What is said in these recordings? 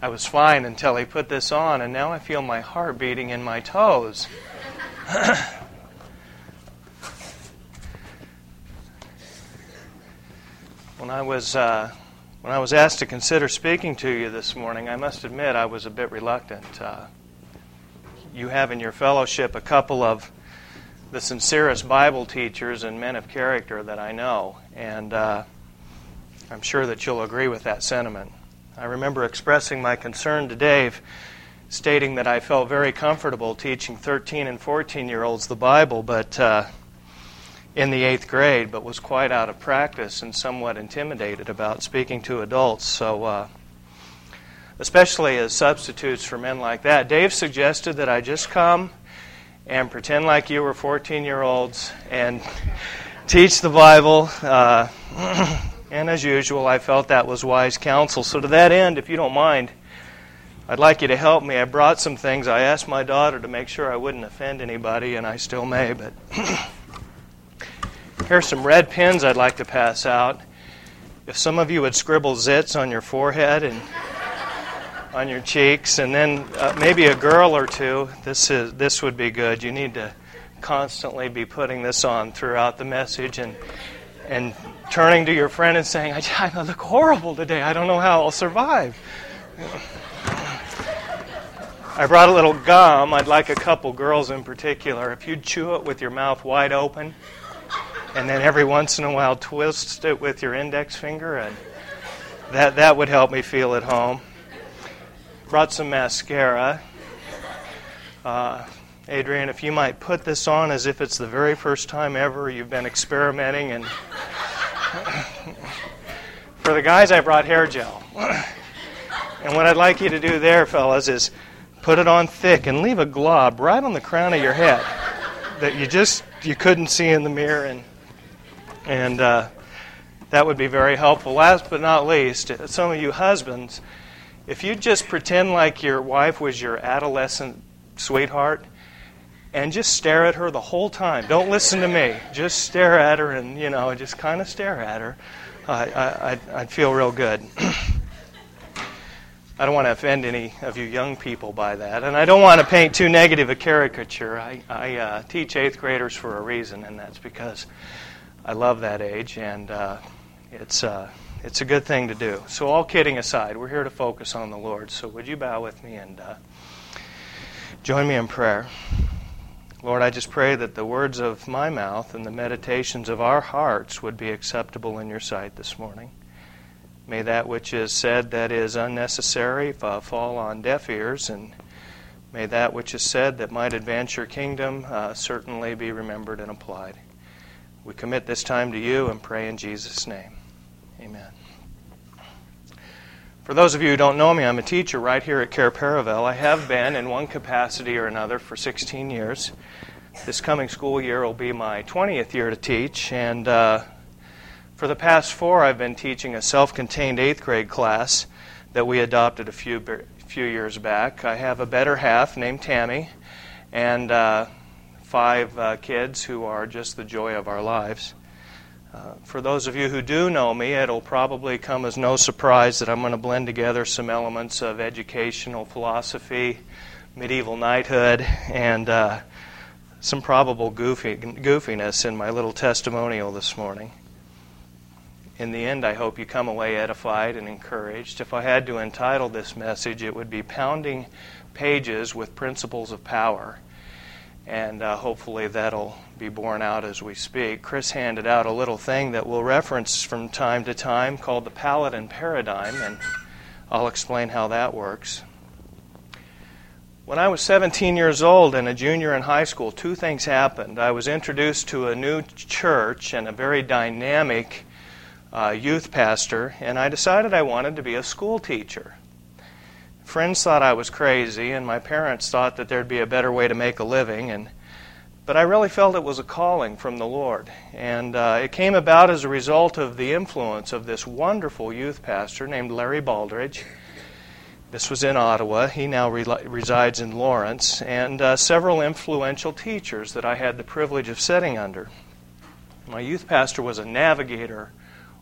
I was fine until he put this on, and now I feel my heart beating in my toes. when I was uh, when I was asked to consider speaking to you this morning, I must admit I was a bit reluctant. Uh, you have in your fellowship a couple of the sincerest Bible teachers and men of character that I know, and uh, I'm sure that you'll agree with that sentiment. I remember expressing my concern to Dave, stating that I felt very comfortable teaching 13 and 14 year olds the Bible, but uh, in the eighth grade, but was quite out of practice and somewhat intimidated about speaking to adults. So, uh, especially as substitutes for men like that, Dave suggested that I just come and pretend like you were 14 year olds and teach the Bible. Uh, and as usual, I felt that was wise counsel. So, to that end, if you don't mind, I'd like you to help me. I brought some things. I asked my daughter to make sure I wouldn't offend anybody, and I still may, but here's some red pens I'd like to pass out. If some of you would scribble zits on your forehead and on your cheeks, and then uh, maybe a girl or two. This is this would be good. You need to constantly be putting this on throughout the message and and turning to your friend and saying, "I, I look horrible today. I don't know how I'll survive." I brought a little gum. I'd like a couple girls in particular. If you'd chew it with your mouth wide open, and then every once in a while twist it with your index finger, and that that would help me feel at home brought some mascara. Uh, Adrian, if you might put this on as if it's the very first time ever you've been experimenting. And for the guys, I brought hair gel. and what I'd like you to do there, fellas, is put it on thick and leave a glob right on the crown of your head that you just you couldn't see in the mirror, and and uh, that would be very helpful. Last but not least, some of you husbands if you just pretend like your wife was your adolescent sweetheart and just stare at her the whole time, don't listen to me. Just stare at her and, you know, just kind of stare at her. I, I, I'd, feel real good. I don't want to offend any of you young people by that, and I don't want to paint too negative a caricature. I, I uh, teach eighth graders for a reason, and that's because I love that age, and uh, it's. Uh, it's a good thing to do. So, all kidding aside, we're here to focus on the Lord. So, would you bow with me and uh, join me in prayer? Lord, I just pray that the words of my mouth and the meditations of our hearts would be acceptable in your sight this morning. May that which is said that is unnecessary fall on deaf ears, and may that which is said that might advance your kingdom uh, certainly be remembered and applied. We commit this time to you and pray in Jesus' name. Amen. For those of you who don't know me, I'm a teacher right here at Cair Paravel. I have been in one capacity or another for 16 years. This coming school year will be my 20th year to teach, and uh, for the past four, I've been teaching a self contained eighth grade class that we adopted a few, few years back. I have a better half named Tammy, and uh, five uh, kids who are just the joy of our lives. Uh, for those of you who do know me, it'll probably come as no surprise that I'm going to blend together some elements of educational philosophy, medieval knighthood, and uh, some probable goofy, goofiness in my little testimonial this morning. In the end, I hope you come away edified and encouraged. If I had to entitle this message, it would be Pounding Pages with Principles of Power and uh, hopefully that'll be borne out as we speak. Chris handed out a little thing that we'll reference from time to time called the Paladin Paradigm, and I'll explain how that works. When I was 17 years old and a junior in high school, two things happened. I was introduced to a new church and a very dynamic uh, youth pastor, and I decided I wanted to be a school teacher. Friends thought I was crazy, and my parents thought that there'd be a better way to make a living. And but I really felt it was a calling from the Lord, and uh, it came about as a result of the influence of this wonderful youth pastor named Larry Baldridge. This was in Ottawa. He now re- resides in Lawrence, and uh, several influential teachers that I had the privilege of sitting under. My youth pastor was a navigator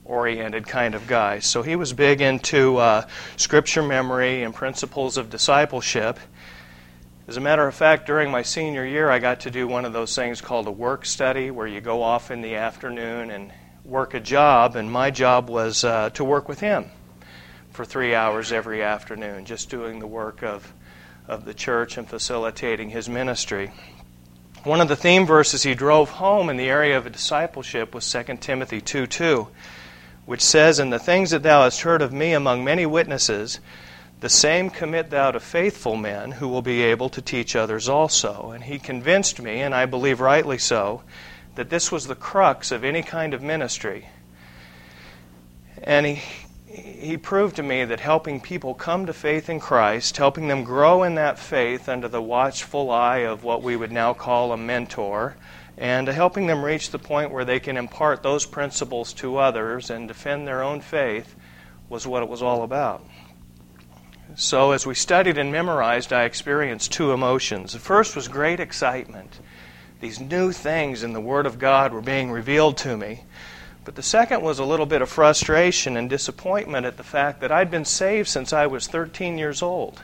oriented kind of guy. So he was big into uh, scripture memory and principles of discipleship. As a matter of fact, during my senior year, I got to do one of those things called a work study where you go off in the afternoon and work a job, and my job was uh, to work with him for three hours every afternoon, just doing the work of, of the church and facilitating his ministry. One of the theme verses he drove home in the area of discipleship was 2 Timothy 2 2, which says, And the things that thou hast heard of me among many witnesses, the same commit thou to faithful men who will be able to teach others also. And he convinced me, and I believe rightly so, that this was the crux of any kind of ministry. And he, he proved to me that helping people come to faith in Christ, helping them grow in that faith under the watchful eye of what we would now call a mentor, and helping them reach the point where they can impart those principles to others and defend their own faith was what it was all about. So, as we studied and memorized, I experienced two emotions. The first was great excitement. These new things in the Word of God were being revealed to me. But the second was a little bit of frustration and disappointment at the fact that I'd been saved since I was 13 years old.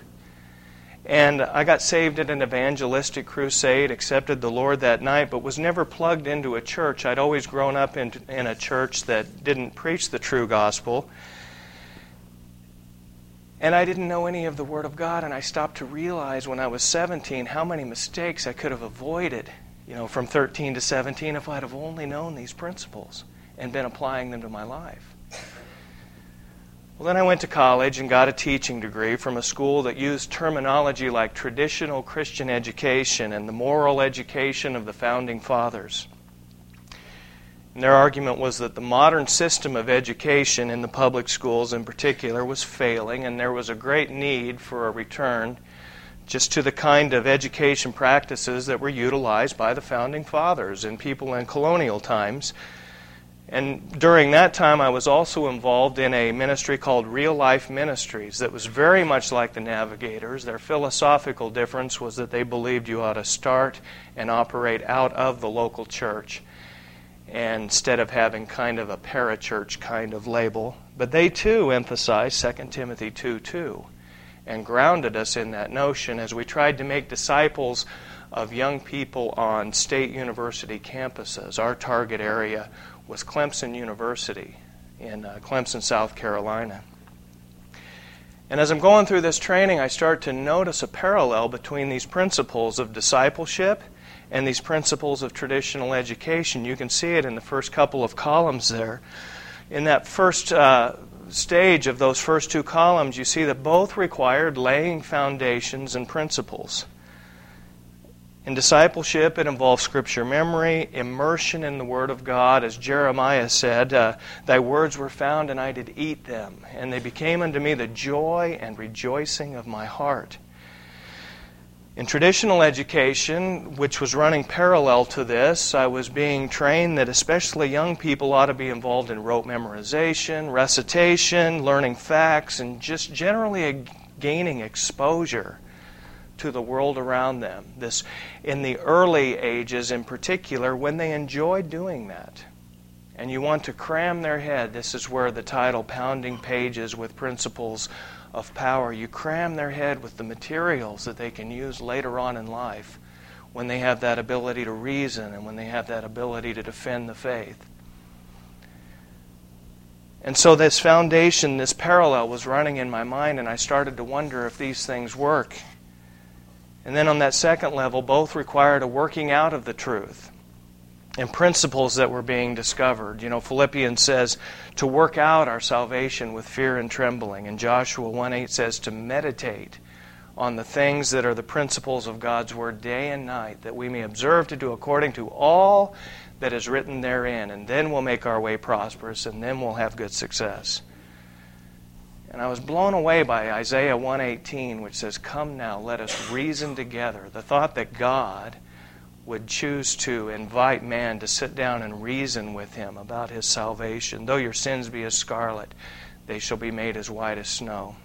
And I got saved at an evangelistic crusade, accepted the Lord that night, but was never plugged into a church. I'd always grown up in, in a church that didn't preach the true gospel. And I didn't know any of the Word of God, and I stopped to realize when I was 17 how many mistakes I could have avoided, you know, from 13 to 17 if I'd have only known these principles and been applying them to my life. Well, then I went to college and got a teaching degree from a school that used terminology like traditional Christian education and the moral education of the founding fathers. And their argument was that the modern system of education in the public schools in particular was failing, and there was a great need for a return just to the kind of education practices that were utilized by the founding fathers and people in colonial times. And during that time, I was also involved in a ministry called Real Life Ministries that was very much like the Navigators. Their philosophical difference was that they believed you ought to start and operate out of the local church and instead of having kind of a parachurch kind of label. But they too emphasized 2 Timothy 2 2 and grounded us in that notion as we tried to make disciples of young people on state university campuses. Our target area was Clemson University in uh, Clemson, South Carolina. And as I'm going through this training, I start to notice a parallel between these principles of discipleship and these principles of traditional education. You can see it in the first couple of columns there. In that first uh, stage of those first two columns, you see that both required laying foundations and principles. In discipleship, it involves scripture memory, immersion in the Word of God. As Jeremiah said, uh, Thy words were found, and I did eat them, and they became unto me the joy and rejoicing of my heart. In traditional education, which was running parallel to this, I was being trained that especially young people ought to be involved in rote memorization, recitation, learning facts, and just generally gaining exposure to the world around them. This in the early ages in particular when they enjoy doing that. And you want to cram their head. This is where the title Pounding Pages with Principles of power. You cram their head with the materials that they can use later on in life when they have that ability to reason and when they have that ability to defend the faith. And so this foundation, this parallel was running in my mind, and I started to wonder if these things work. And then on that second level, both required a working out of the truth and principles that were being discovered. You know, Philippians says to work out our salvation with fear and trembling, and Joshua 1 8 says to meditate on the things that are the principles of God's Word day and night, that we may observe to do according to all that is written therein, and then we'll make our way prosperous, and then we'll have good success. And I was blown away by Isaiah 118, which says, Come now, let us reason together. The thought that God would choose to invite man to sit down and reason with him about his salvation. Though your sins be as scarlet, they shall be made as white as snow.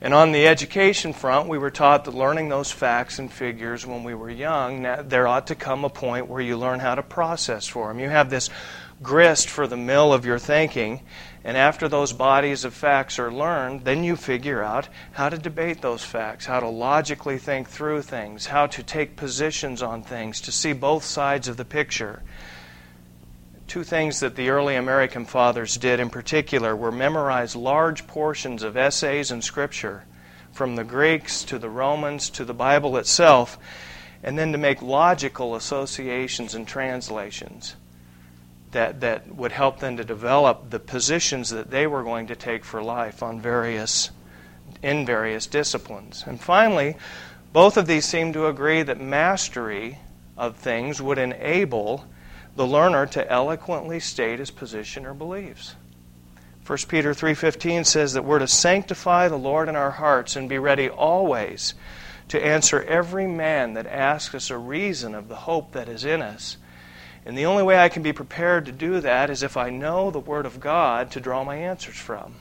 And on the education front, we were taught that learning those facts and figures when we were young, there ought to come a point where you learn how to process for them. You have this grist for the mill of your thinking. And after those bodies of facts are learned, then you figure out how to debate those facts, how to logically think through things, how to take positions on things, to see both sides of the picture. Two things that the early American fathers did in particular were memorize large portions of essays and scripture, from the Greeks to the Romans to the Bible itself, and then to make logical associations and translations that, that would help them to develop the positions that they were going to take for life on various in various disciplines. And finally, both of these seem to agree that mastery of things would enable the learner to eloquently state his position or beliefs. 1 Peter 3:15 says that we're to sanctify the Lord in our hearts and be ready always to answer every man that asks us a reason of the hope that is in us and the only way I can be prepared to do that is if I know the Word of God to draw my answers from.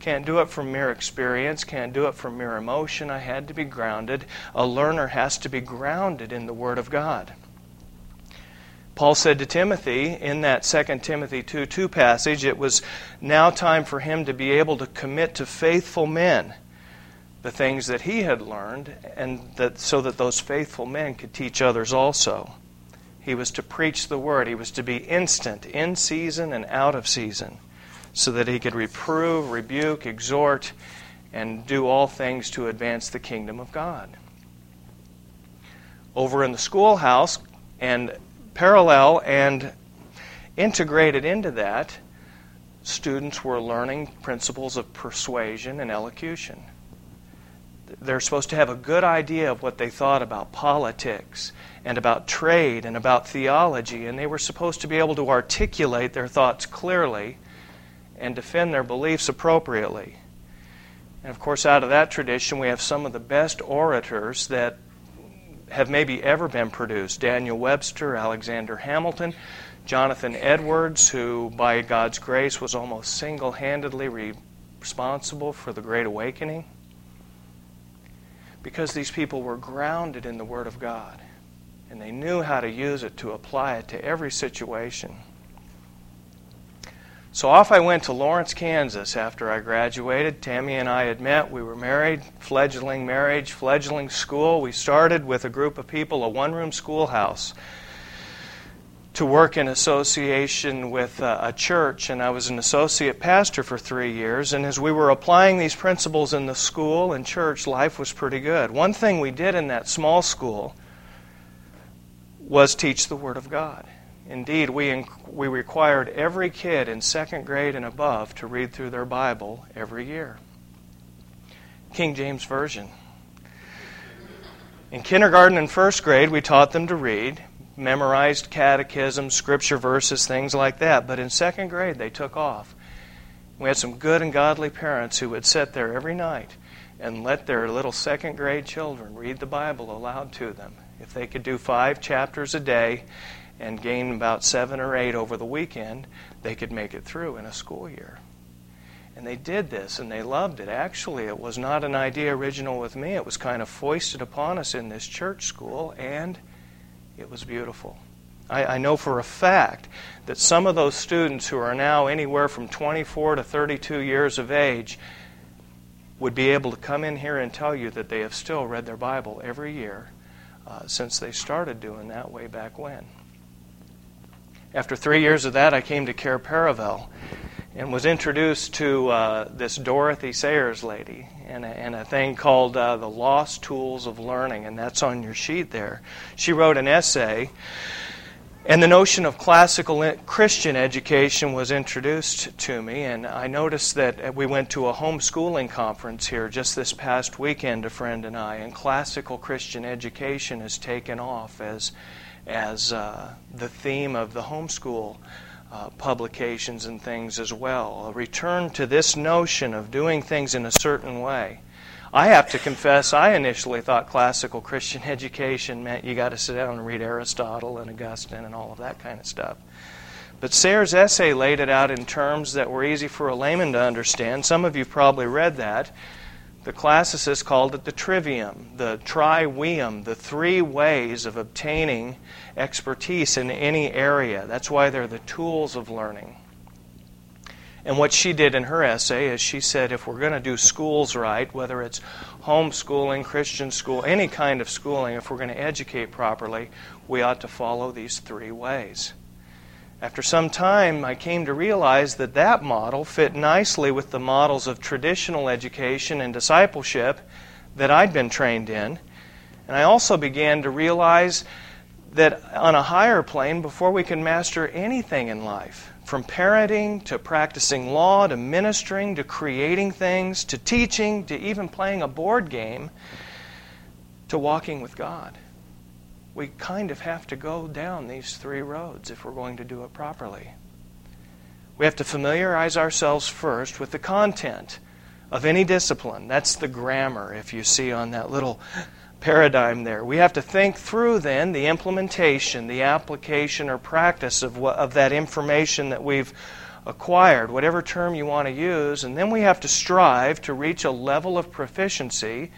Can't do it from mere experience, can't do it from mere emotion. I had to be grounded. A learner has to be grounded in the Word of God. Paul said to Timothy in that 2 Timothy 2 2 passage, it was now time for him to be able to commit to faithful men the things that he had learned, and that, so that those faithful men could teach others also. He was to preach the word. He was to be instant, in season and out of season, so that he could reprove, rebuke, exhort, and do all things to advance the kingdom of God. Over in the schoolhouse, and parallel and integrated into that, students were learning principles of persuasion and elocution. They're supposed to have a good idea of what they thought about politics and about trade and about theology, and they were supposed to be able to articulate their thoughts clearly and defend their beliefs appropriately. And of course, out of that tradition, we have some of the best orators that have maybe ever been produced Daniel Webster, Alexander Hamilton, Jonathan Edwards, who, by God's grace, was almost single handedly responsible for the Great Awakening. Because these people were grounded in the Word of God and they knew how to use it to apply it to every situation. So off I went to Lawrence, Kansas after I graduated. Tammy and I had met. We were married, fledgling marriage, fledgling school. We started with a group of people, a one room schoolhouse, to work in association with uh, a church. And I was an associate pastor for three years. And as we were applying these principles in the school and church, life was pretty good. One thing we did in that small school was teach the Word of God. Indeed, we, we required every kid in second grade and above to read through their Bible every year. King James Version. In kindergarten and first grade, we taught them to read, memorized catechism, scripture verses, things like that. But in second grade, they took off. We had some good and godly parents who would sit there every night and let their little second grade children read the Bible aloud to them if they could do five chapters a day and gain about seven or eight over the weekend, they could make it through in a school year. And they did this and they loved it. Actually, it was not an idea original with me, it was kind of foisted upon us in this church school, and it was beautiful. I, I know for a fact that some of those students who are now anywhere from 24 to 32 years of age would be able to come in here and tell you that they have still read their Bible every year uh, since they started doing that way back when. After three years of that, I came to Cair Paravel and was introduced to uh, this Dorothy Sayers lady and a, and a thing called uh, The Lost Tools of Learning, and that's on your sheet there. She wrote an essay and the notion of classical Christian education was introduced to me, and I noticed that we went to a homeschooling conference here just this past weekend, a friend and I, and classical Christian education has taken off as, as uh, the theme of the homeschool uh, publications and things as well. A return to this notion of doing things in a certain way. I have to confess, I initially thought classical Christian education meant you got to sit down and read Aristotle and Augustine and all of that kind of stuff. But Sayers' essay laid it out in terms that were easy for a layman to understand. Some of you probably read that. The classicists called it the trivium, the trivium, the three ways of obtaining expertise in any area. That's why they're the tools of learning. And what she did in her essay is she said if we're going to do schools right, whether it's homeschooling, Christian school, any kind of schooling, if we're going to educate properly, we ought to follow these three ways. After some time, I came to realize that that model fit nicely with the models of traditional education and discipleship that I'd been trained in. And I also began to realize that on a higher plane, before we can master anything in life, from parenting to practicing law to ministering to creating things to teaching to even playing a board game to walking with God. We kind of have to go down these three roads if we're going to do it properly. We have to familiarize ourselves first with the content of any discipline. That's the grammar, if you see on that little paradigm there. We have to think through then the implementation, the application or practice of, what, of that information that we've acquired, whatever term you want to use, and then we have to strive to reach a level of proficiency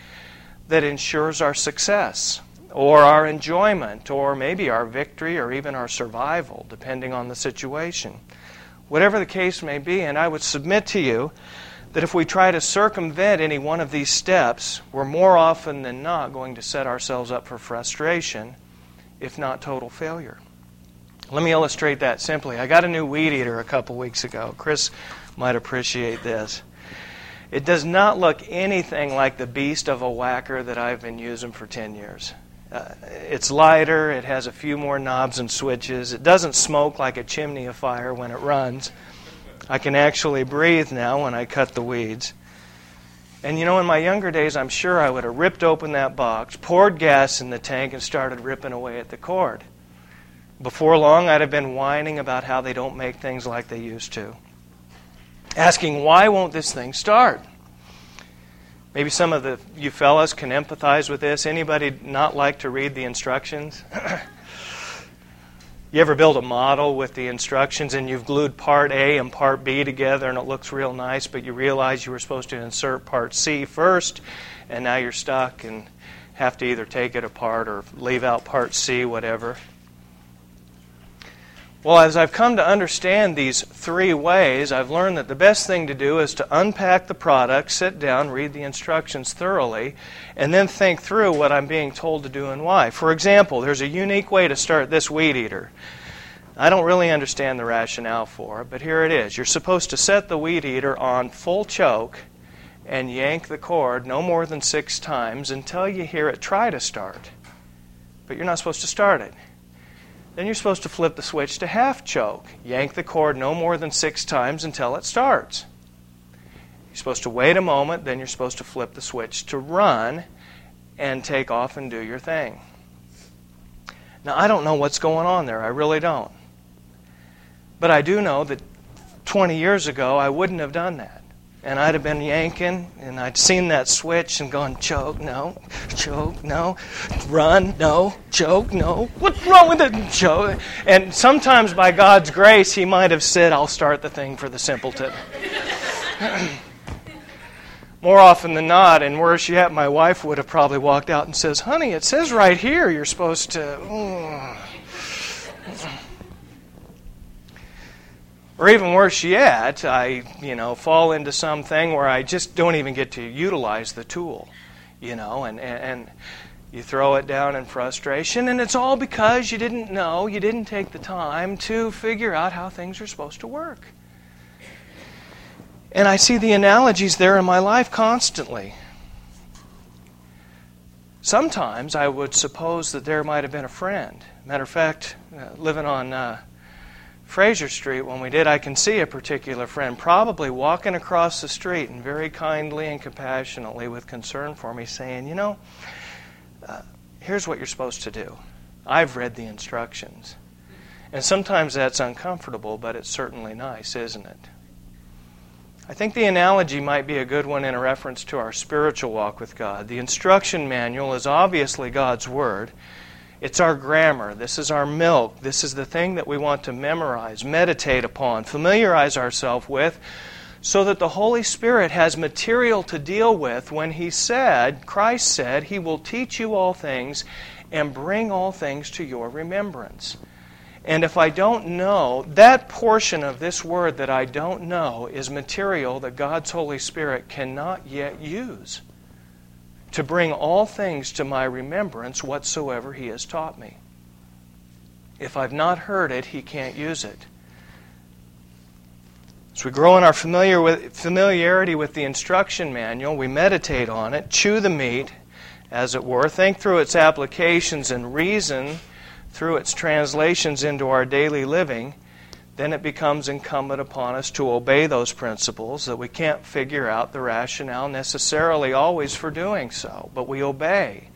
that ensures our success or our enjoyment or maybe our victory or even our survival, depending on the situation. Whatever the case may be, and I would submit to you that if we try to circumvent any one of these steps, we're more often than not going to set ourselves up for frustration, if not total failure. Let me illustrate that simply. I got a new weed eater a couple weeks ago. Chris might appreciate this. It does not look anything like the beast of a whacker that I've been using for 10 years. Uh, it's lighter, it has a few more knobs and switches, it doesn't smoke like a chimney of fire when it runs. I can actually breathe now when I cut the weeds. And you know, in my younger days, I'm sure I would have ripped open that box, poured gas in the tank, and started ripping away at the cord. Before long, I'd have been whining about how they don't make things like they used to. Asking, why won't this thing start? Maybe some of the you fellas can empathize with this. Anybody not like to read the instructions? You ever build a model with the instructions and you've glued part A and part B together and it looks real nice, but you realize you were supposed to insert part C first, and now you're stuck and have to either take it apart or leave out part C, whatever. Well, as I've come to understand these three ways, I've learned that the best thing to do is to unpack the product, sit down, read the instructions thoroughly, and then think through what I'm being told to do and why. For example, there's a unique way to start this weed eater. I don't really understand the rationale for it, but here it is. You're supposed to set the weed eater on full choke and yank the cord no more than six times until you hear it try to start. But you're not supposed to start it. Then you're supposed to flip the switch to half choke. Yank the cord no more than six times until it starts. You're supposed to wait a moment, then you're supposed to flip the switch to run and take off and do your thing. Now, I don't know what's going on there. I really don't. But I do know that 20 years ago, I wouldn't have done that and I'd have been yanking, and I'd seen that switch and gone, choke, no, choke, no, run, no, choke, no. What's wrong with it? Choke. And sometimes, by God's grace, He might have said, I'll start the thing for the simpleton. More often than not, and worse yet, my wife would have probably walked out and says, "Honey, it says right here you're supposed to." Oh. Or even worse yet, I, you know, fall into something where I just don't even get to utilize the tool, you know, and, and, and you throw it down in frustration, and it's all because you didn't know, you didn't take the time to figure out how things are supposed to work. And I see the analogies there in my life constantly. Sometimes I would suppose that there might have been a friend. Matter of fact, uh, living on uh, Fraser Street, when we did, I can see a particular friend probably walking across the street and very kindly and compassionately, with concern for me, saying, You know, uh, here's what you're supposed to do. I've read the instructions. And sometimes that's uncomfortable, but it's certainly nice, isn't it? I think the analogy might be a good one in a reference to our spiritual walk with God. The instruction manual is obviously God's Word. It's our grammar. This is our milk. This is the thing that we want to memorize, meditate upon, familiarize ourselves with so that the Holy Spirit has material to deal with when He said, Christ said, He will teach you all things and bring all things to your remembrance. And if I don't know, that portion of this word that I don't know is material that God's Holy Spirit cannot yet use to bring all things to my remembrance whatsoever He has taught me. If I've not heard it, He can't use it. As we grow in our familiar with, familiarity with the instruction manual, we meditate on it, chew the meat, as it were, think through its applications and reason through its translations into our daily living, then it becomes incumbent upon us to obey those principles that we can't figure out the rationale necessarily always for doing so, but we obey.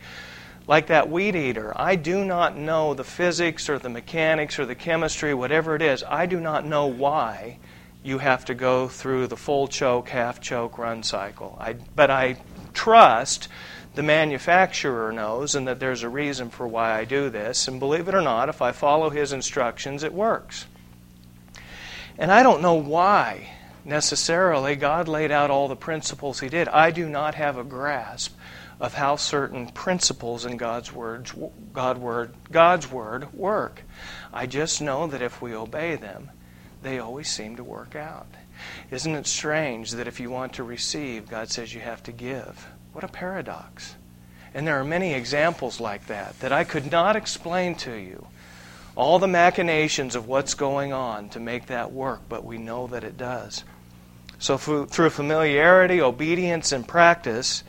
Like that weed eater, I do not know the physics or the mechanics or the chemistry, whatever it is. I do not know why you have to go through the full choke, half choke run cycle. I, but I trust the manufacturer knows and that there's a reason for why I do this. And believe it or not, if I follow his instructions, it works. And I don't know why necessarily God laid out all the principles he did. I do not have a grasp of how certain principles in God's word, God word, God's word work. I just know that if we obey them, they always seem to work out. Isn't it strange that if you want to receive, God says you have to give? What a paradox. And there are many examples like that that I could not explain to you. All the machinations of what's going on to make that work, but we know that it does. So, through familiarity, obedience, and practice,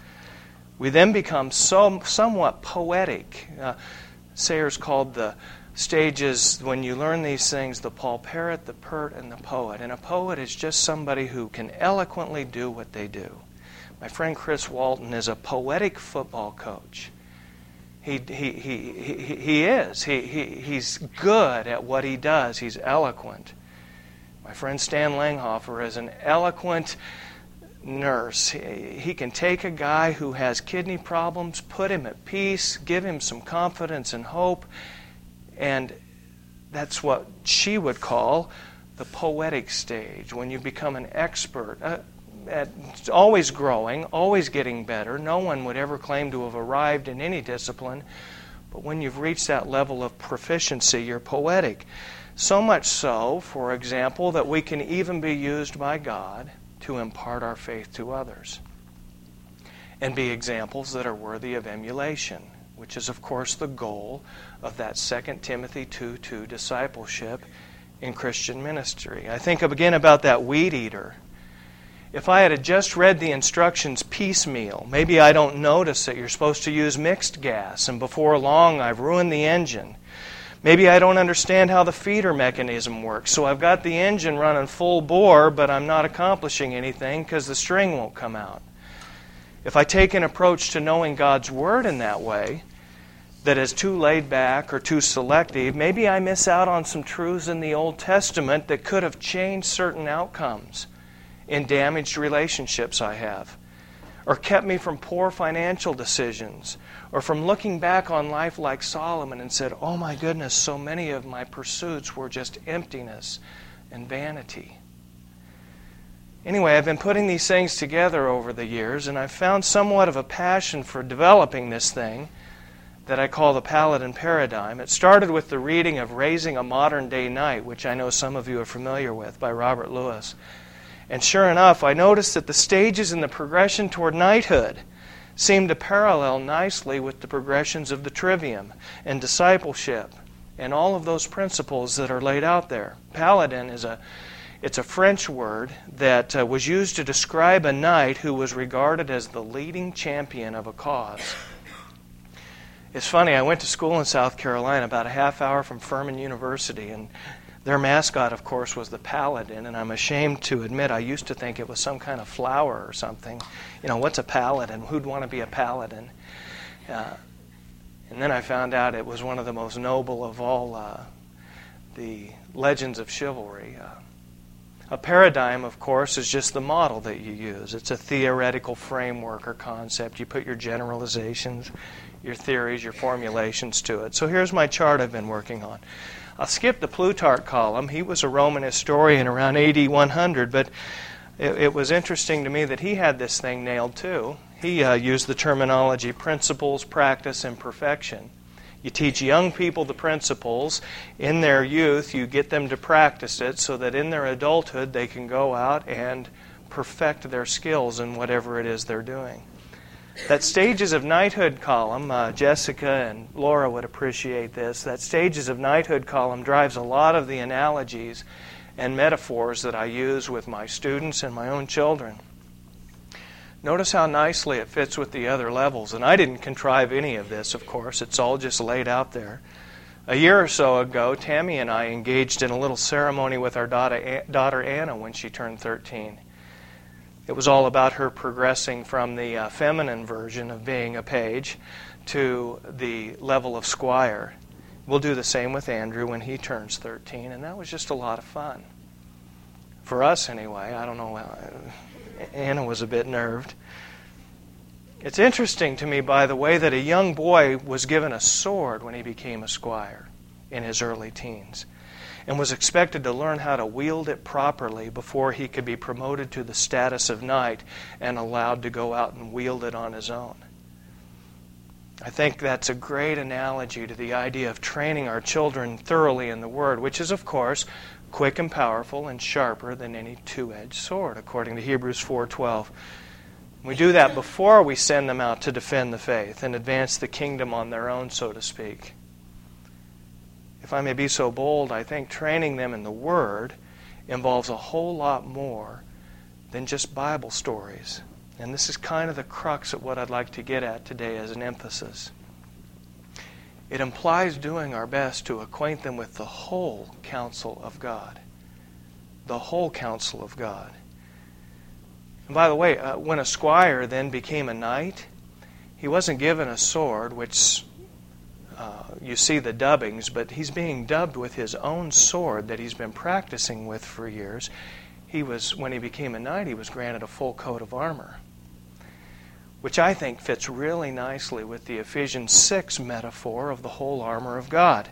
we then become so, somewhat poetic. Uh, Sayers called the stages when you learn these things the poll-parrot, the pert, and the poet. And a poet is just somebody who can eloquently do what they do. My friend Chris Walton is a poetic football coach. He, he, he, he, is. He, he, he's good at what he does, he's eloquent. My friend Stan Langhofer is an eloquent nurse. He, he can take a guy who has kidney problems, put him at peace, give him some confidence and hope, and that's what she would call the poetic stage, when you become an expert, uh, at, always growing, always getting better. No one would ever claim to have arrived in any discipline, but when you've reached that level of proficiency, you're poetic. So much so, for example, that we can even be used by God to impart our faith to others and be examples that are worthy of emulation which is, of course, the goal of that 2 Timothy 2 2 discipleship in Christian ministry. I think again about that weed eater. If I had just read the instructions piecemeal, maybe I don't notice that you're supposed to use mixed gas, and before long I've ruined the engine. Maybe I don't understand how the feeder mechanism works, so I've got the engine running full bore, but I'm not accomplishing anything because the string won't come out. If I take an approach to knowing God's Word in that way, that is too laid back or too selective, maybe I miss out on some truths in the Old Testament that could have changed certain outcomes in damaged relationships I have, or kept me from poor financial decisions, or from looking back on life like Solomon and said, Oh my goodness, so many of my pursuits were just emptiness and vanity. Anyway, I've been putting these things together over the years, and I've found somewhat of a passion for developing this thing that I call the Paladin paradigm. It started with the reading of Raising a Modern Day Knight, which I know some of you are familiar with, by Robert Lewis. And sure enough, I noticed that the stages in the progression toward knighthood seemed to parallel nicely with the progressions of the trivium and discipleship and all of those principles that are laid out there. Paladin is a it's a French word that uh, was used to describe a knight who was regarded as the leading champion of a cause. It's funny, I went to school in South Carolina about a half hour from Furman University, and their mascot, of course, was the paladin, and I'm ashamed to admit I used to think it was some kind of flower or something. You know, what's a paladin? Who'd want to be a paladin? Uh, and then I found out it was one of the most noble of all uh, the legends of chivalry. Uh, a paradigm, of course, is just the model that you use. It's a theoretical framework or concept. You put your generalizations, your theories, your formulations to it. So here's my chart I've been working on. I'll skip the Plutarch column. He was a Roman historian around AD 100, but it, it was interesting to me that he had this thing nailed too. He uh, used the terminology principles, practice, and perfection. You teach young people the principles. In their youth, you get them to practice it so that in their adulthood they can go out and perfect their skills in whatever it is they're doing. That stages of knighthood column, uh, Jessica and Laura would appreciate this. That stages of knighthood column drives a lot of the analogies and metaphors that I use with my students and my own children. Notice how nicely it fits with the other levels. And I didn't contrive any of this, of course, it's all just laid out there. A year or so ago, Tammy and I engaged in a little ceremony with our daughter Anna when she turned 13. It was all about her progressing from the uh, feminine version of being a page to the level of squire. We'll do the same with Andrew when he turns 13, and that was just a lot of fun. For us, anyway. I don't know. Uh, Anna was a bit nerved. It's interesting to me, by the way, that a young boy was given a sword when he became a squire in his early teens and was expected to learn how to wield it properly before he could be promoted to the status of knight and allowed to go out and wield it on his own. I think that's a great analogy to the idea of training our children thoroughly in the Word, which is, of course, quick and powerful and sharper than any two-edged sword according to Hebrews 4:12. We do that before we send them out to defend the faith and advance the kingdom on their own, so to speak. If I may be so bold, I think training them in the Word involves a whole lot more than just Bible stories. And this is kind of the crux of what I'd like to get at today as an emphasis. It implies doing our best to acquaint them with the whole counsel of God. The whole counsel of God. And by the way, uh, when a squire then became a knight, he wasn't given a sword, which uh, you see the dubbings, but he's being dubbed with his own sword that he's been practicing with for years. He was, when he became a knight, he was granted a full coat of armor which I think fits really nicely with the Ephesians 6 metaphor of the whole armor of God.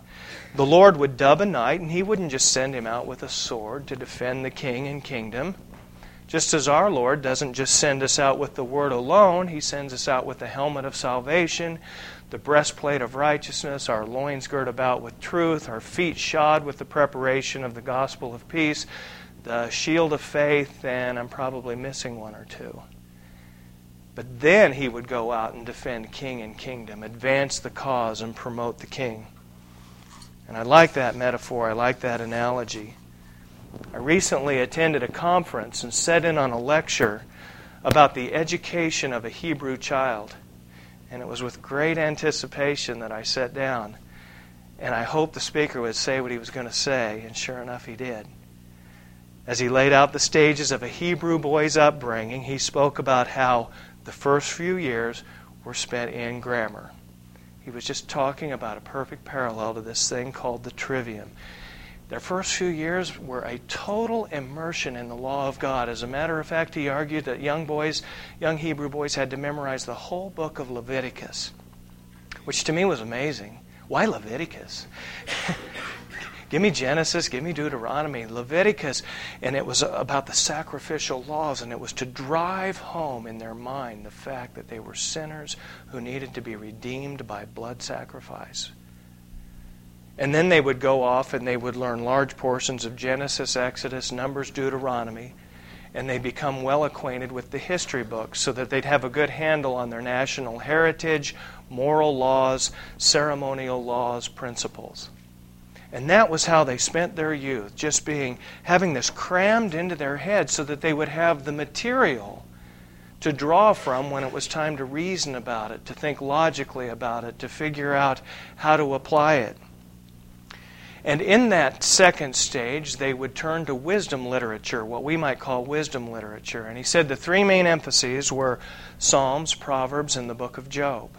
The Lord would dub a knight, and he wouldn't just send him out with a sword to defend the king and kingdom. Just as our Lord doesn't just send us out with the word alone, he sends us out with the helmet of salvation, the breastplate of righteousness, our loins girt about with truth, our feet shod with the preparation of the gospel of peace, the shield of faith, and I'm probably missing one or two. But then he would go out and defend king and kingdom, advance the cause, and promote the king. And I like that metaphor. I like that analogy. I recently attended a conference and sat in on a lecture about the education of a Hebrew child. And it was with great anticipation that I sat down. And I hoped the speaker would say what he was going to say, and sure enough, he did. As he laid out the stages of a Hebrew boy's upbringing, he spoke about how the first few years were spent in grammar. He was just talking about a perfect parallel to this thing called the trivium. Their first few years were a total immersion in the law of God. As a matter of fact, he argued that young boys, young Hebrew boys, had to memorize the whole book of Leviticus, which to me was amazing. Why Leviticus? Give me Genesis, give me Deuteronomy, Leviticus. And it was about the sacrificial laws, and it was to drive home in their mind the fact that they were sinners who needed to be redeemed by blood sacrifice. And then they would go off and they would learn large portions of Genesis, Exodus, Numbers, Deuteronomy, and they become well acquainted with the history books so that they'd have a good handle on their national heritage, moral laws, ceremonial laws, principles. And that was how they spent their youth, just being having this crammed into their heads so that they would have the material to draw from when it was time to reason about it, to think logically about it, to figure out how to apply it. And in that second stage, they would turn to wisdom literature, what we might call wisdom literature. And he said the three main emphases were Psalms, Proverbs, and the book of Job.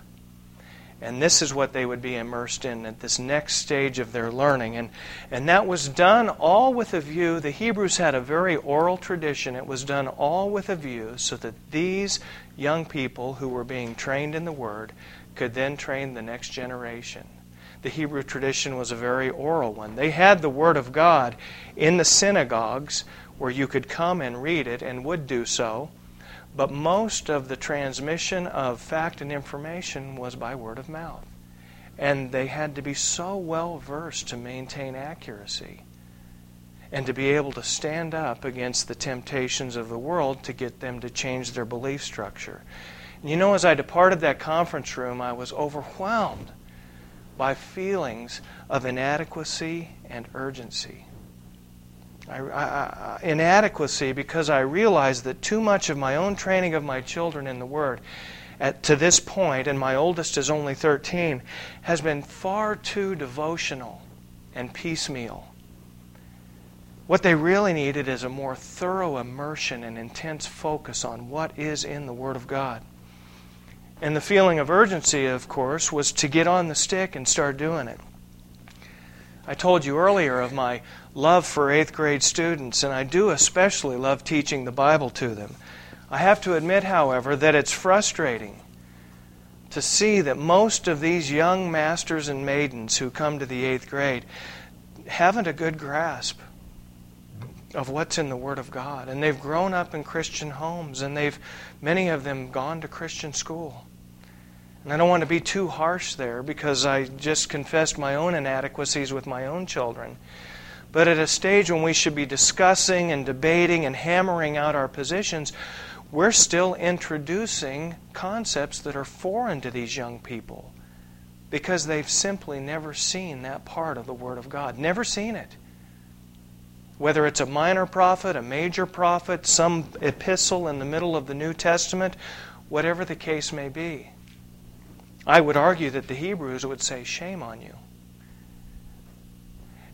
And this is what they would be immersed in at this next stage of their learning. And, and that was done all with a view, the Hebrews had a very oral tradition. It was done all with a view so that these young people who were being trained in the Word could then train the next generation. The Hebrew tradition was a very oral one. They had the Word of God in the synagogues where you could come and read it and would do so. But most of the transmission of fact and information was by word of mouth. And they had to be so well versed to maintain accuracy and to be able to stand up against the temptations of the world to get them to change their belief structure. You know, as I departed that conference room, I was overwhelmed by feelings of inadequacy and urgency. I, I, inadequacy because I realized that too much of my own training of my children in the Word at, to this point, and my oldest is only 13, has been far too devotional and piecemeal. What they really needed is a more thorough immersion and intense focus on what is in the Word of God. And the feeling of urgency, of course, was to get on the stick and start doing it. I told you earlier of my love for eighth grade students, and I do especially love teaching the Bible to them. I have to admit, however, that it's frustrating to see that most of these young masters and maidens who come to the eighth grade haven't a good grasp of what's in the Word of God. And they've grown up in Christian homes, and they've, many of them, gone to Christian school. And I don't want to be too harsh there because I just confessed my own inadequacies with my own children. But at a stage when we should be discussing and debating and hammering out our positions, we're still introducing concepts that are foreign to these young people because they've simply never seen that part of the Word of God. Never seen it. Whether it's a minor prophet, a major prophet, some epistle in the middle of the New Testament, whatever the case may be. I would argue that the Hebrews would say, Shame on you.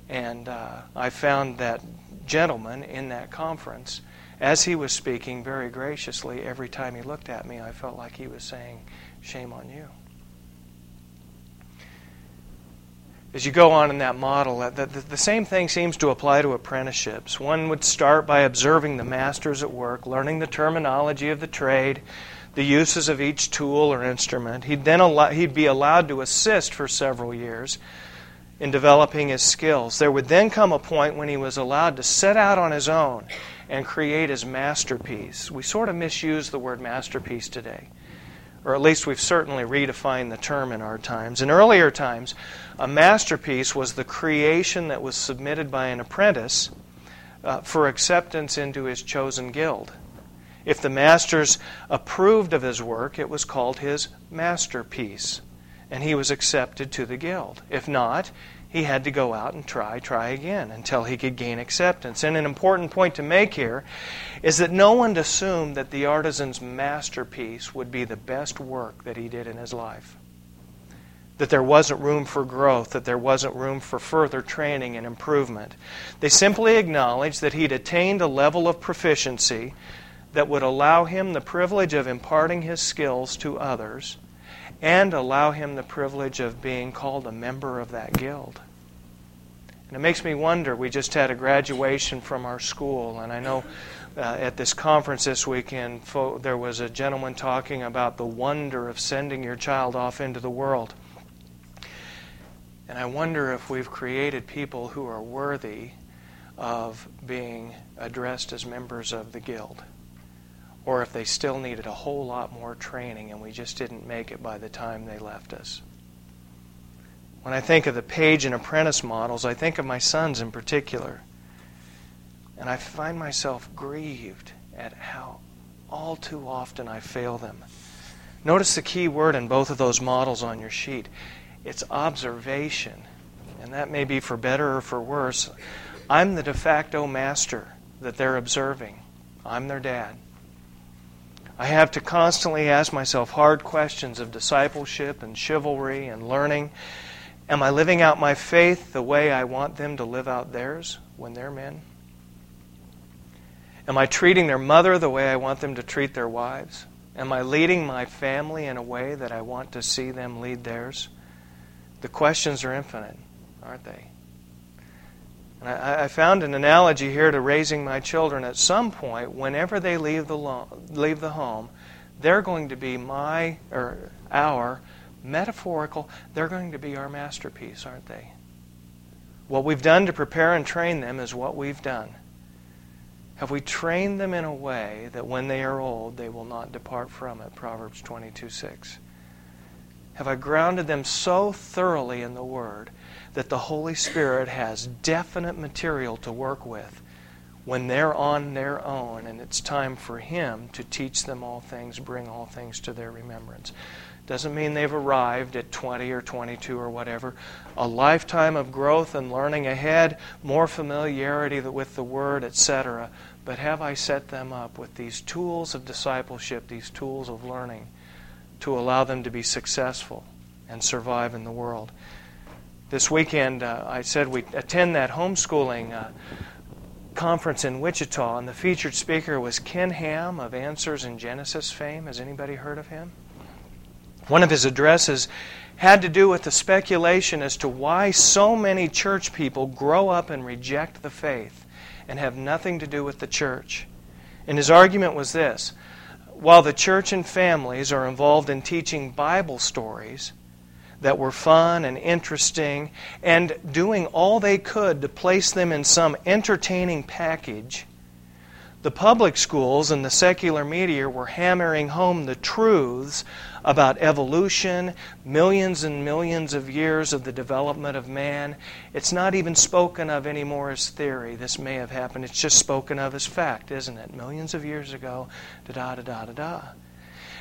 And uh, I found that gentleman in that conference, as he was speaking very graciously, every time he looked at me, I felt like he was saying, Shame on you. As you go on in that model, the, the, the same thing seems to apply to apprenticeships. One would start by observing the masters at work, learning the terminology of the trade, the uses of each tool or instrument. He'd then allow, he'd be allowed to assist for several years in developing his skills. There would then come a point when he was allowed to set out on his own and create his masterpiece. We sort of misuse the word masterpiece today, or at least we've certainly redefined the term in our times. In earlier times, a masterpiece was the creation that was submitted by an apprentice uh, for acceptance into his chosen guild. If the masters approved of his work, it was called his masterpiece, and he was accepted to the guild. If not, he had to go out and try, try again until he could gain acceptance. And an important point to make here is that no one assumed that the artisan's masterpiece would be the best work that he did in his life. That there wasn't room for growth, that there wasn't room for further training and improvement. They simply acknowledged that he'd attained a level of proficiency that would allow him the privilege of imparting his skills to others and allow him the privilege of being called a member of that guild. And it makes me wonder. We just had a graduation from our school, and I know uh, at this conference this weekend fo- there was a gentleman talking about the wonder of sending your child off into the world. And I wonder if we've created people who are worthy of being addressed as members of the guild or if they still needed a whole lot more training and we just didn't make it by the time they left us. When I think of the page and apprentice models, I think of my sons in particular. And I find myself grieved at how all too often I fail them. Notice the key word in both of those models on your sheet it's observation. And that may be for better or for worse. I'm the de facto master that they're observing, I'm their dad. I have to constantly ask myself hard questions of discipleship and chivalry and learning. Am I living out my faith the way I want them to live out theirs when they're men? Am I treating their mother the way I want them to treat their wives? Am I leading my family in a way that I want to see them lead theirs? The questions are infinite, aren't they? And I, I, found an analogy here to raising my children. At some point, whenever they leave the, lo- leave the home, they're going to be my, or our, metaphorical, they're going to be our masterpiece, aren't they? What we've done to prepare and train them is what we've done. Have we trained them in a way that when they are old, they will not depart from it? Proverbs 22 6. Have I grounded them so thoroughly in the Word that the Holy Spirit has definite material to work with when they're on their own and it's time for Him to teach them all things, bring all things to their remembrance? Doesn't mean they've arrived at 20 or 22 or whatever. A lifetime of growth and learning ahead, more familiarity with the Word, etc. But have I set them up with these tools of discipleship, these tools of learning, to allow them to be successful and survive in the world? This weekend, uh, I said we attend that homeschooling uh, conference in Wichita, and the featured speaker was Ken Ham of Answers in Genesis fame. Has anybody heard of him? One of his addresses had to do with the speculation as to why so many church people grow up and reject the faith and have nothing to do with the church. And his argument was this while the church and families are involved in teaching Bible stories that were fun and interesting and doing all they could to place them in some entertaining package, the public schools and the secular media were hammering home the truths about evolution, millions and millions of years of the development of man. It's not even spoken of anymore as theory. This may have happened. It's just spoken of as fact, isn't it? Millions of years ago, da da da da da.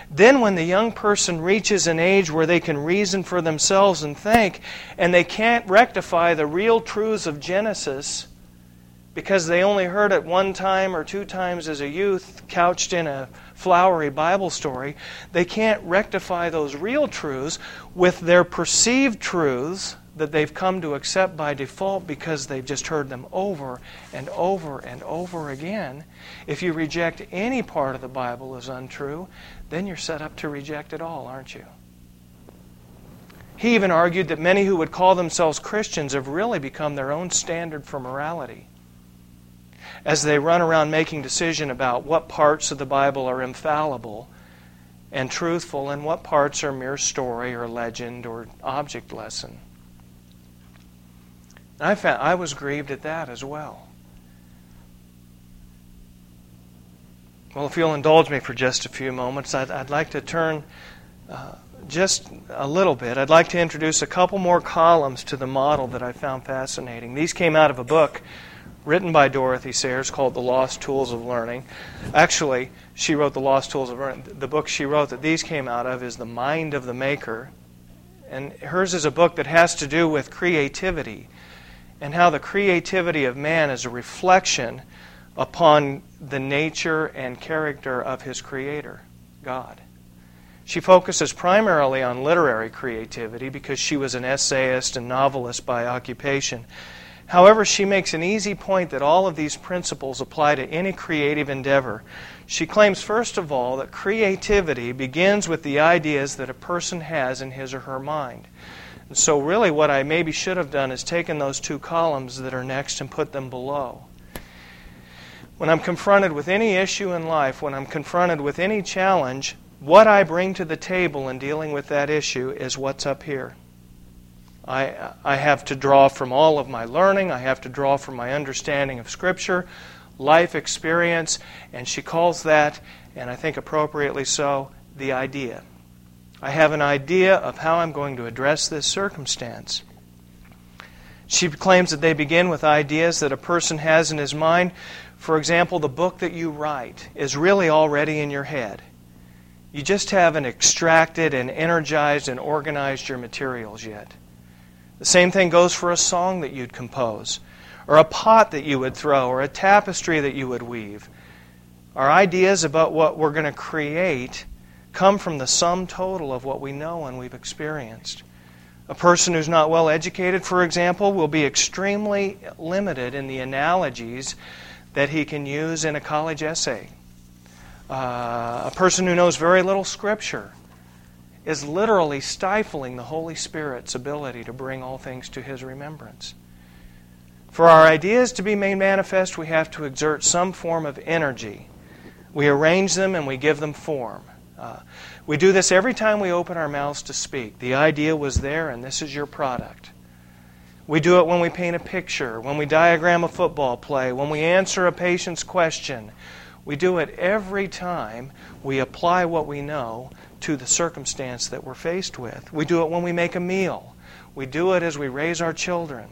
Then, when the young person reaches an age where they can reason for themselves and think, and they can't rectify the real truths of Genesis, because they only heard it one time or two times as a youth, couched in a flowery Bible story, they can't rectify those real truths with their perceived truths that they've come to accept by default because they've just heard them over and over and over again. If you reject any part of the Bible as untrue, then you're set up to reject it all, aren't you? He even argued that many who would call themselves Christians have really become their own standard for morality as they run around making decision about what parts of the Bible are infallible and truthful and what parts are mere story or legend or object lesson. I found I was grieved at that as well. Well, if you'll indulge me for just a few moments, I'd, I'd like to turn uh, just a little bit. I'd like to introduce a couple more columns to the model that I found fascinating. These came out of a book written by Dorothy Sayers called The Lost Tools of Learning. Actually, she wrote The Lost Tools of Learning. The book she wrote that these came out of is The Mind of the Maker. And hers is a book that has to do with creativity and how the creativity of man is a reflection upon the nature and character of his creator, God. She focuses primarily on literary creativity because she was an essayist and novelist by occupation. However, she makes an easy point that all of these principles apply to any creative endeavor. She claims, first of all, that creativity begins with the ideas that a person has in his or her mind. And so, really, what I maybe should have done is taken those two columns that are next and put them below. When I'm confronted with any issue in life, when I'm confronted with any challenge, what I bring to the table in dealing with that issue is what's up here. I, I have to draw from all of my learning, I have to draw from my understanding of Scripture, life experience, and she calls that, and I think appropriately so, the idea. I have an idea of how I'm going to address this circumstance. She claims that they begin with ideas that a person has in his mind. For example, the book that you write is really already in your head. You just haven't extracted and energized and organized your materials yet. The same thing goes for a song that you'd compose, or a pot that you would throw, or a tapestry that you would weave. Our ideas about what we're going to create come from the sum total of what we know and we've experienced. A person who's not well educated, for example, will be extremely limited in the analogies that he can use in a college essay. Uh, a person who knows very little scripture is literally stifling the Holy Spirit's ability to bring all things to his remembrance. For our ideas to be made manifest, we have to exert some form of energy. We arrange them and we give them form. Uh, we do this every time we open our mouths to speak. The idea was there, and this is your product. We do it when we paint a picture, when we diagram a football play, when we answer a patient's question. We do it every time we apply what we know to the circumstance that we're faced with. We do it when we make a meal. We do it as we raise our children.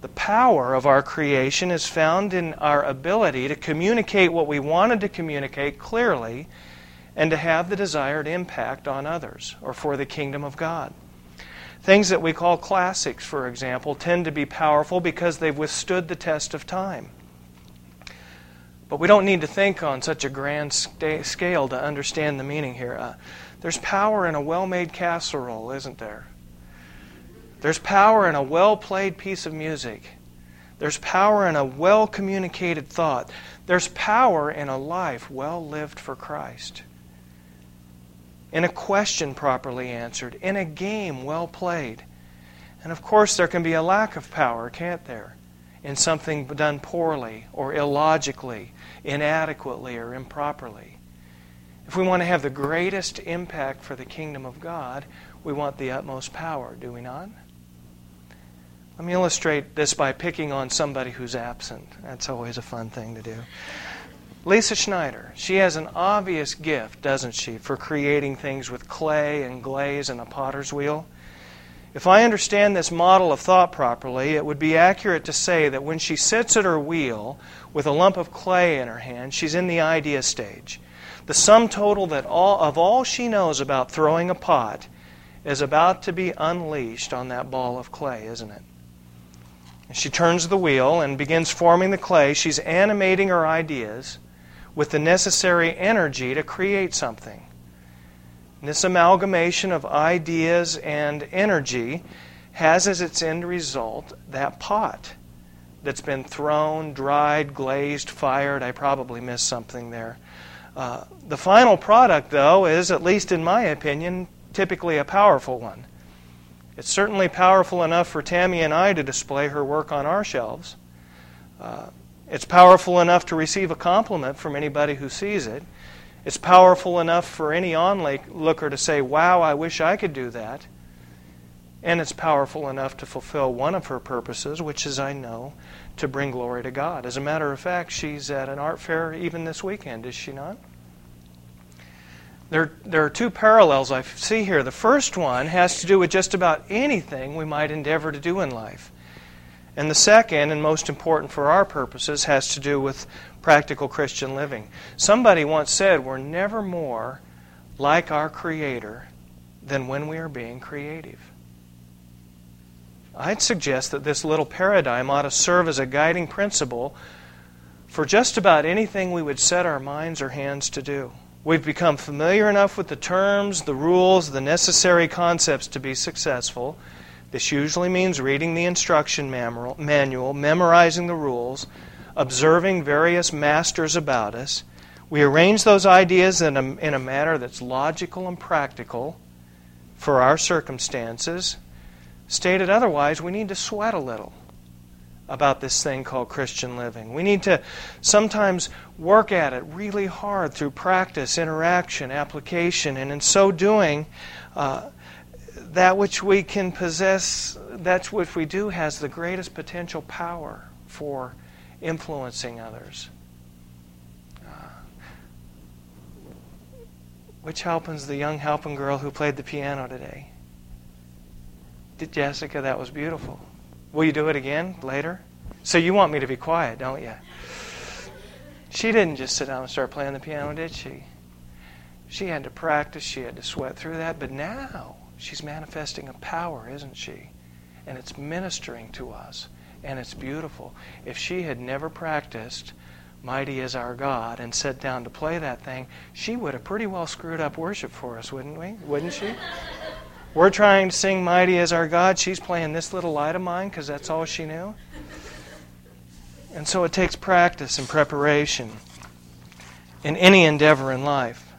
The power of our creation is found in our ability to communicate what we wanted to communicate clearly and to have the desired impact on others or for the kingdom of God. Things that we call classics, for example, tend to be powerful because they've withstood the test of time. But we don't need to think on such a grand scale to understand the meaning here. Uh, there's power in a well made casserole, isn't there? There's power in a well played piece of music. There's power in a well communicated thought. There's power in a life well lived for Christ in a question properly answered, in a game well played. And of course, there can be a lack of power, can't there? In something done poorly or illogically, inadequately or improperly. If we want to have the greatest impact for the kingdom of God, we want the utmost power, do we not? Let me illustrate this by picking on somebody who's absent. That's always a fun thing to do. Lisa Schneider, she has an obvious gift, doesn't she, for creating things with clay and glaze and a potter's wheel? If I understand this model of thought properly, it would be accurate to say that when she sits at her wheel with a lump of clay in her hand, she's in the idea stage. The sum total that all, of all she knows about throwing a pot is about to be unleashed on that ball of clay, isn't it? She turns the wheel and begins forming the clay. She's animating her ideas with the necessary energy to create something. And this amalgamation of ideas and energy has as its end result that pot that's been thrown, dried, glazed, fired. I probably missed something there. Uh, the final product, though, is, at least in my opinion, typically a powerful one. It's certainly powerful enough for Tammy and I to display her work on our shelves. Uh, it's powerful enough to receive a compliment from anybody who sees it. It's powerful enough for any onlooker to say, Wow, I wish I could do that. And it's powerful enough to fulfill one of her purposes, which is, I know, to bring glory to God. As a matter of fact, she's at an art fair even this weekend, is she not? There, there are two parallels I see here. The first one has to do with just about anything we might endeavor to do in life. And the second, and most important for our purposes, has to do with practical Christian living. Somebody once said, We're never more like our Creator than when we are being creative. I'd suggest that this little paradigm ought to serve as a guiding principle for just about anything we would set our minds or hands to do. We've become familiar enough with the terms, the rules, the necessary concepts to be successful this usually means reading the instruction manual, memorizing the rules, observing various masters about us. We arrange those ideas in a, in a manner that's logical and practical for our circumstances. Stated otherwise, we need to sweat a little about this thing called Christian living. We need to sometimes work at it really hard through practice, interaction, application, and in so doing, uh, that which we can possess, that's what we do, has the greatest potential power for influencing others. Uh, which Halpin's the young Halpin girl who played the piano today? Did Jessica? That was beautiful. Will you do it again later? So you want me to be quiet, don't you? She didn't just sit down and start playing the piano, did she? She had to practice, she had to sweat through that, but now She's manifesting a power, isn't she? And it's ministering to us. And it's beautiful. If she had never practiced Mighty is Our God and sat down to play that thing, she would have pretty well screwed up worship for us, wouldn't we? Wouldn't she? We're trying to sing Mighty is Our God. She's playing this little light of mine because that's all she knew. And so it takes practice and preparation in any endeavor in life.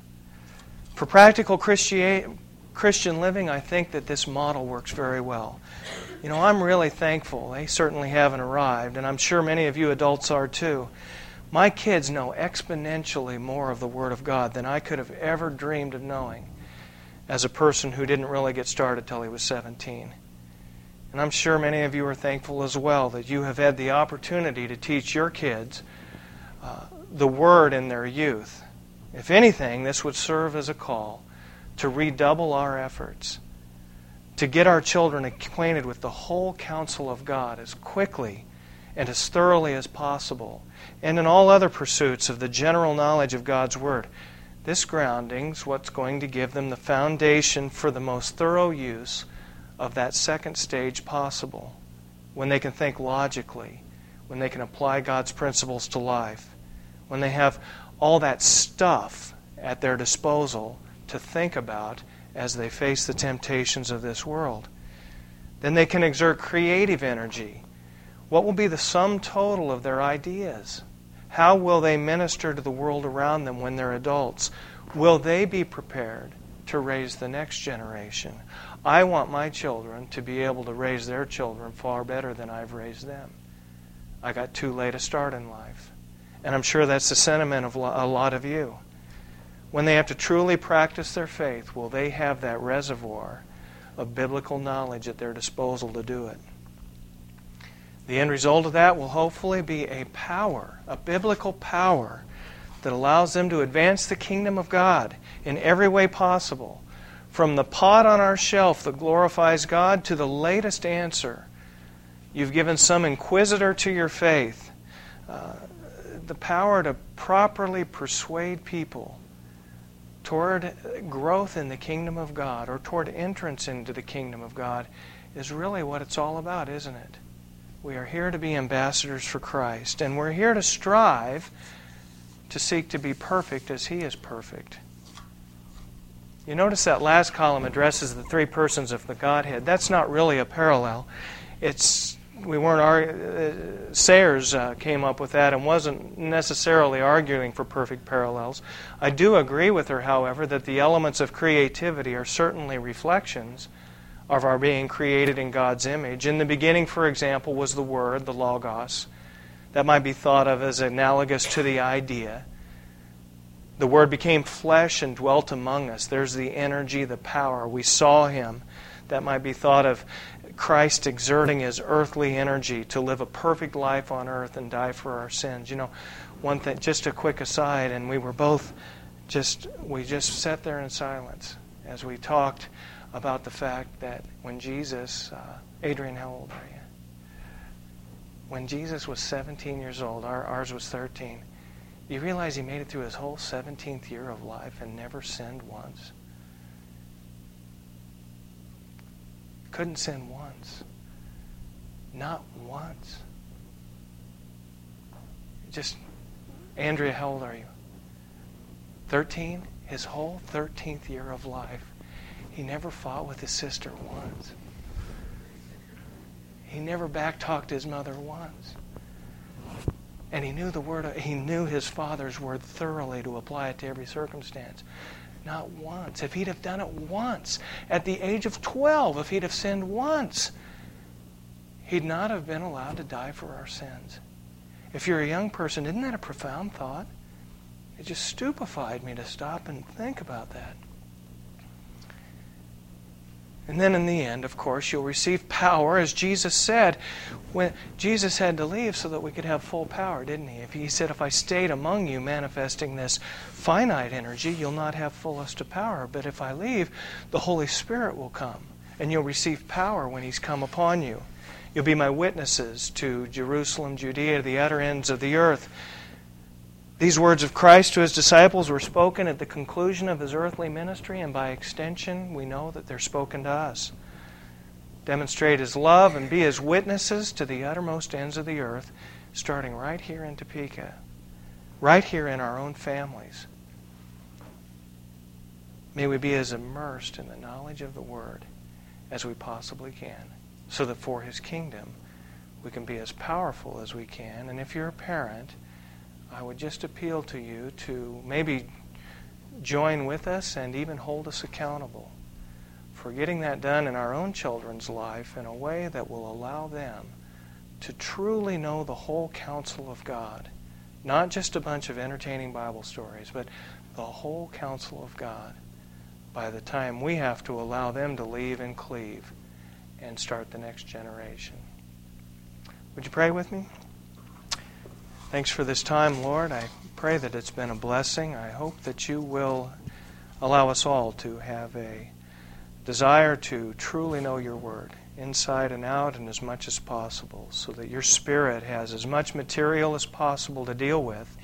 For practical Christianity, Christian living, I think that this model works very well. You know, I'm really thankful. They certainly haven't arrived, and I'm sure many of you adults are too. My kids know exponentially more of the Word of God than I could have ever dreamed of knowing as a person who didn't really get started till he was 17. And I'm sure many of you are thankful as well that you have had the opportunity to teach your kids uh, the Word in their youth. If anything, this would serve as a call to redouble our efforts to get our children acquainted with the whole counsel of God as quickly and as thoroughly as possible, and in all other pursuits of the general knowledge of God's Word. This grounding's what's going to give them the foundation for the most thorough use of that second stage possible, when they can think logically, when they can apply God's principles to life, when they have all that stuff at their disposal to think about as they face the temptations of this world. Then they can exert creative energy. What will be the sum total of their ideas? How will they minister to the world around them when they're adults? Will they be prepared to raise the next generation? I want my children to be able to raise their children far better than I've raised them. I got too late a start in life. And I'm sure that's the sentiment of a lot of you when they have to truly practice their faith, will they have that reservoir of biblical knowledge at their disposal to do it? The end result of that will hopefully be a power, a biblical power, that allows them to advance the kingdom of God in every way possible. From the pot on our shelf that glorifies God to the latest answer. You've given some inquisitor to your faith uh, the power to properly persuade people toward growth in the kingdom of God or toward entrance into the kingdom of God is really what it's all about, isn't it? We are here to be ambassadors for Christ, and we're here to strive to seek to be perfect as He is perfect. You notice that last column addresses the three persons of the Godhead. That's not really a parallel. It's we weren't uh, Sayers uh, came up with that and wasn't necessarily arguing for perfect parallels. I do agree with her, however, that the elements of creativity are certainly reflections of our being created in God's image. In the beginning, for example, was the Word, the Logos. That might be thought of as analogous to the idea. The Word became flesh and dwelt among us. There's the energy, the power. We saw Him. That might be thought of Christ exerting his earthly energy to live a perfect life on earth and die for our sins. You know, one thing, just a quick aside, and we were both just, we just sat there in silence as we talked about the fact that when Jesus, uh, Adrian, how old are you? When Jesus was 17 years old, our, ours was 13, you realize he made it through his whole 17th year of life and never sinned once? Couldn't sin once. Not once. Just, Andrea, how old are you? 13? His whole 13th year of life, he never fought with his sister once. He never backtalked his mother once. And he knew the word, he knew his father's word thoroughly to apply it to every circumstance. Not once. If he'd have done it once, at the age of 12, if he'd have sinned once, he'd not have been allowed to die for our sins. If you're a young person, isn't that a profound thought? It just stupefied me to stop and think about that. And then in the end, of course, you'll receive power, as Jesus said. When Jesus had to leave so that we could have full power, didn't he? If he said, If I stayed among you manifesting this finite energy, you'll not have fullest of power. But if I leave, the Holy Spirit will come, and you'll receive power when he's come upon you. You'll be my witnesses to Jerusalem, Judea, the utter ends of the earth. These words of Christ to his disciples were spoken at the conclusion of his earthly ministry, and by extension, we know that they're spoken to us. Demonstrate his love and be his witnesses to the uttermost ends of the earth, starting right here in Topeka, right here in our own families. May we be as immersed in the knowledge of the Word as we possibly can, so that for his kingdom we can be as powerful as we can. And if you're a parent, I would just appeal to you to maybe join with us and even hold us accountable for getting that done in our own children's life in a way that will allow them to truly know the whole counsel of God. Not just a bunch of entertaining Bible stories, but the whole counsel of God by the time we have to allow them to leave and cleave and start the next generation. Would you pray with me? Thanks for this time, Lord. I pray that it's been a blessing. I hope that you will allow us all to have a desire to truly know your word inside and out and as much as possible so that your spirit has as much material as possible to deal with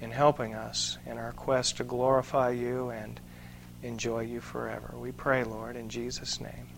in helping us in our quest to glorify you and enjoy you forever. We pray, Lord, in Jesus' name.